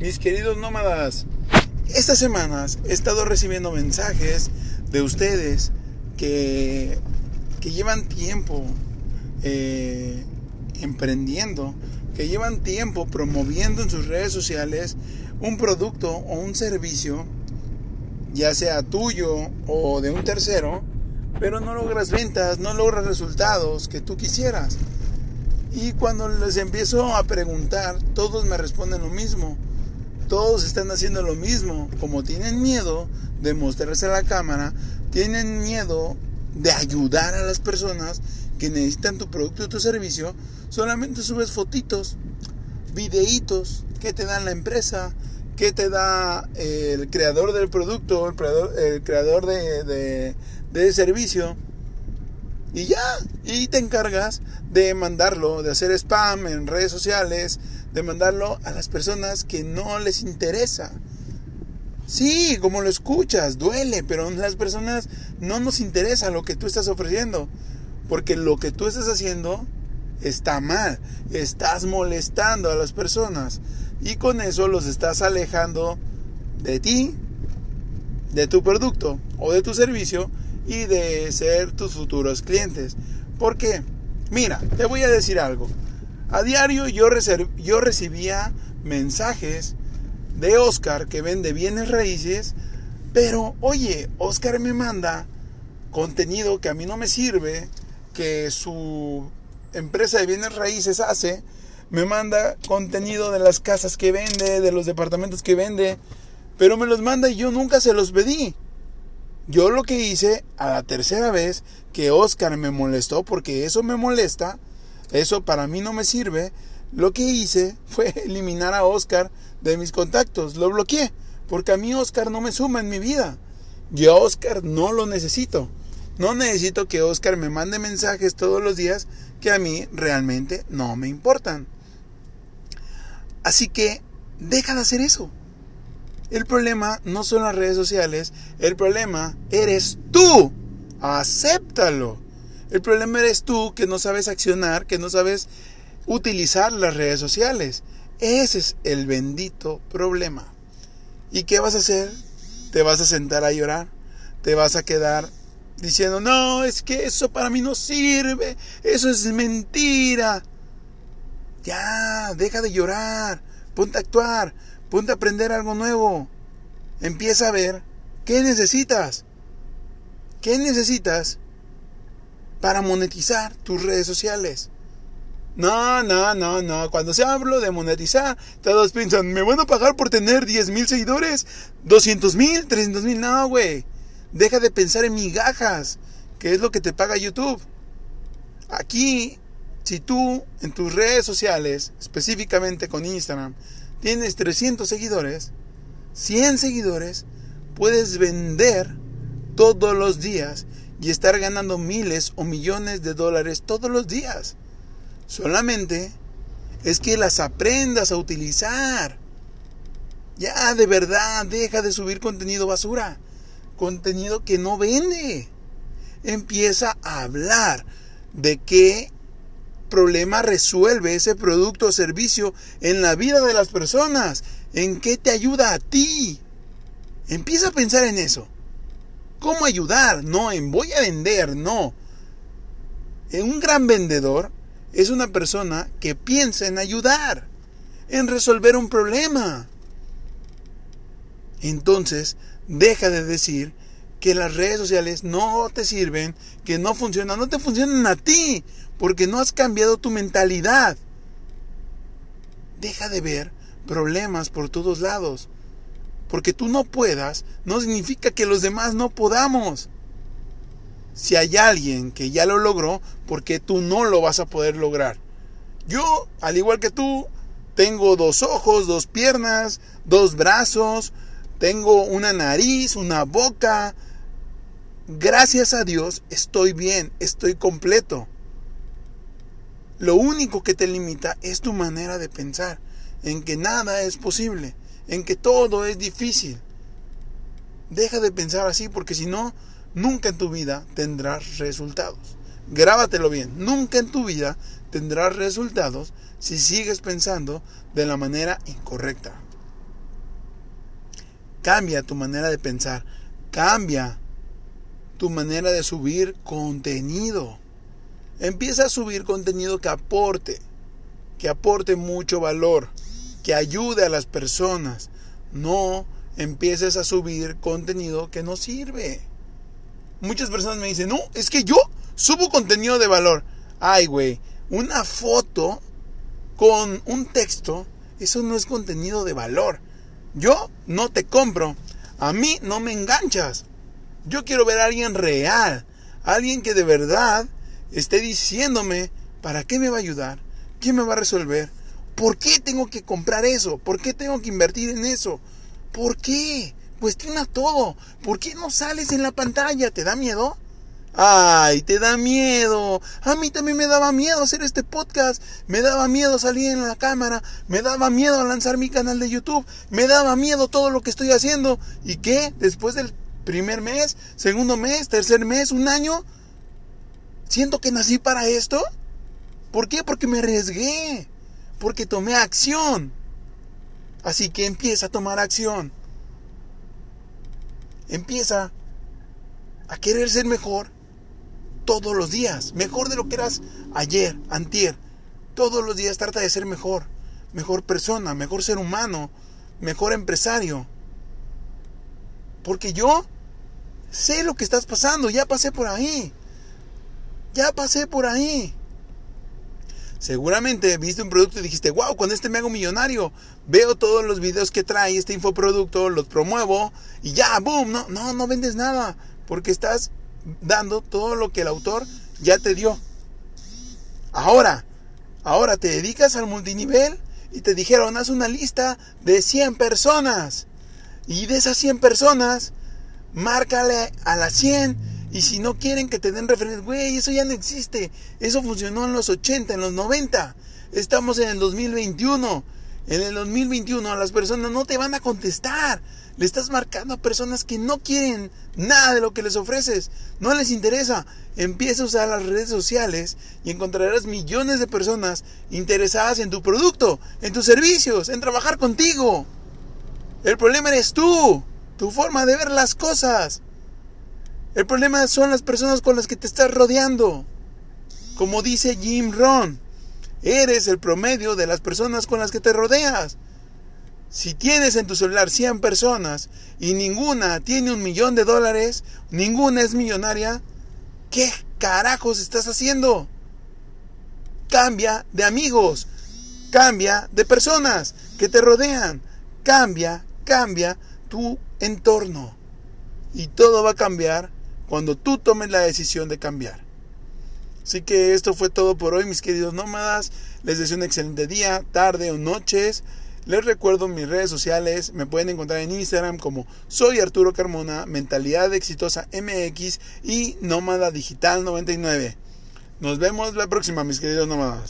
mis queridos nómadas. Estas semanas he estado recibiendo mensajes de ustedes que, que llevan tiempo eh, emprendiendo, que llevan tiempo promoviendo en sus redes sociales un producto o un servicio, ya sea tuyo o de un tercero, pero no logras ventas, no logras resultados que tú quisieras. Y cuando les empiezo a preguntar, todos me responden lo mismo. Todos están haciendo lo mismo. Como tienen miedo de mostrarse a la cámara, tienen miedo de ayudar a las personas que necesitan tu producto o tu servicio, solamente subes fotitos, videitos que te dan la empresa, que te da el creador del producto, el creador, el creador de servicio. Y ya, y te encargas de mandarlo, de hacer spam en redes sociales, de mandarlo a las personas que no les interesa. Sí, como lo escuchas, duele, pero a las personas no nos interesa lo que tú estás ofreciendo. Porque lo que tú estás haciendo está mal. Estás molestando a las personas. Y con eso los estás alejando de ti, de tu producto o de tu servicio y de ser tus futuros clientes. ¿Por qué? Mira, te voy a decir algo. A diario yo, yo recibía mensajes de Oscar que vende bienes raíces, pero oye, Oscar me manda contenido que a mí no me sirve, que su empresa de bienes raíces hace, me manda contenido de las casas que vende, de los departamentos que vende, pero me los manda y yo nunca se los pedí. Yo lo que hice a la tercera vez que Oscar me molestó, porque eso me molesta, eso para mí no me sirve, lo que hice fue eliminar a Oscar de mis contactos, lo bloqueé, porque a mí Oscar no me suma en mi vida. Yo a Oscar no lo necesito. No necesito que Oscar me mande mensajes todos los días que a mí realmente no me importan. Así que deja de hacer eso. El problema no son las redes sociales, el problema eres tú. Acéptalo. El problema eres tú que no sabes accionar, que no sabes utilizar las redes sociales. Ese es el bendito problema. ¿Y qué vas a hacer? Te vas a sentar a llorar, te vas a quedar diciendo, no, es que eso para mí no sirve, eso es mentira. Ya, deja de llorar, ponte a actuar, Ponte a aprender algo nuevo. Empieza a ver qué necesitas. ¿Qué necesitas para monetizar tus redes sociales? No, no, no, no. Cuando se habla de monetizar, todos piensan, ¿me van a pagar por tener 10 mil seguidores? ¿200 mil? ¿300 mil? No, güey. Deja de pensar en migajas, que es lo que te paga YouTube. Aquí, si tú en tus redes sociales, específicamente con Instagram, tienes 300 seguidores, 100 seguidores, puedes vender todos los días y estar ganando miles o millones de dólares todos los días. Solamente es que las aprendas a utilizar. Ya, de verdad, deja de subir contenido basura. Contenido que no vende. Empieza a hablar de qué problema resuelve ese producto o servicio en la vida de las personas? ¿En qué te ayuda a ti? Empieza a pensar en eso. ¿Cómo ayudar? No, en voy a vender, no. Un gran vendedor es una persona que piensa en ayudar, en resolver un problema. Entonces, deja de decir que las redes sociales no te sirven, que no funcionan, no te funcionan a ti, porque no has cambiado tu mentalidad. Deja de ver problemas por todos lados. Porque tú no puedas no significa que los demás no podamos. Si hay alguien que ya lo logró, porque tú no lo vas a poder lograr. Yo, al igual que tú, tengo dos ojos, dos piernas, dos brazos, tengo una nariz, una boca. Gracias a Dios estoy bien, estoy completo. Lo único que te limita es tu manera de pensar, en que nada es posible, en que todo es difícil. Deja de pensar así porque si no, nunca en tu vida tendrás resultados. Grábatelo bien, nunca en tu vida tendrás resultados si sigues pensando de la manera incorrecta. Cambia tu manera de pensar. Cambia tu manera de subir contenido. Empieza a subir contenido que aporte, que aporte mucho valor, que ayude a las personas. No empieces a subir contenido que no sirve. Muchas personas me dicen, no, es que yo subo contenido de valor. Ay, güey, una foto con un texto, eso no es contenido de valor. Yo no te compro. A mí no me enganchas. Yo quiero ver a alguien real. Alguien que de verdad esté diciéndome para qué me va a ayudar, qué me va a resolver, por qué tengo que comprar eso, por qué tengo que invertir en eso, por qué. Cuestiona todo. ¿Por qué no sales en la pantalla? ¿Te da miedo? Ay, te da miedo. A mí también me daba miedo hacer este podcast. Me daba miedo salir en la cámara. Me daba miedo lanzar mi canal de YouTube. Me daba miedo todo lo que estoy haciendo. ¿Y qué? Después del primer mes, segundo mes, tercer mes, un año, siento que nací para esto. ¿Por qué? Porque me arriesgué. Porque tomé acción. Así que empieza a tomar acción. Empieza a querer ser mejor todos los días, mejor de lo que eras ayer, antier. Todos los días trata de ser mejor, mejor persona, mejor ser humano, mejor empresario. Porque yo sé lo que estás pasando, ya pasé por ahí. Ya pasé por ahí. Seguramente viste un producto y dijiste, wow, con este me hago millonario. Veo todos los videos que trae este infoproducto, los promuevo y ya, boom, no, no, no vendes nada. Porque estás dando todo lo que el autor ya te dio. Ahora, ahora te dedicas al multinivel y te dijeron, haz una lista de 100 personas. Y de esas 100 personas, márcale a las 100. Y si no quieren que te den referencias, güey, eso ya no existe. Eso funcionó en los 80, en los 90. Estamos en el 2021. En el 2021 las personas no te van a contestar. Le estás marcando a personas que no quieren nada de lo que les ofreces. No les interesa. Empieza a usar las redes sociales y encontrarás millones de personas interesadas en tu producto, en tus servicios, en trabajar contigo. El problema eres tú, tu forma de ver las cosas. El problema son las personas con las que te estás rodeando. Como dice Jim Ron, eres el promedio de las personas con las que te rodeas. Si tienes en tu celular 100 personas y ninguna tiene un millón de dólares, ninguna es millonaria, ¿qué carajos estás haciendo? Cambia de amigos, cambia de personas que te rodean, cambia, cambia tu entorno. Y todo va a cambiar cuando tú tomes la decisión de cambiar. Así que esto fue todo por hoy, mis queridos nómadas. Les deseo un excelente día, tarde o noches. Les recuerdo mis redes sociales, me pueden encontrar en Instagram como soy Arturo Carmona, Mentalidad Exitosa MX y Nómada Digital 99. Nos vemos la próxima, mis queridos nómadas.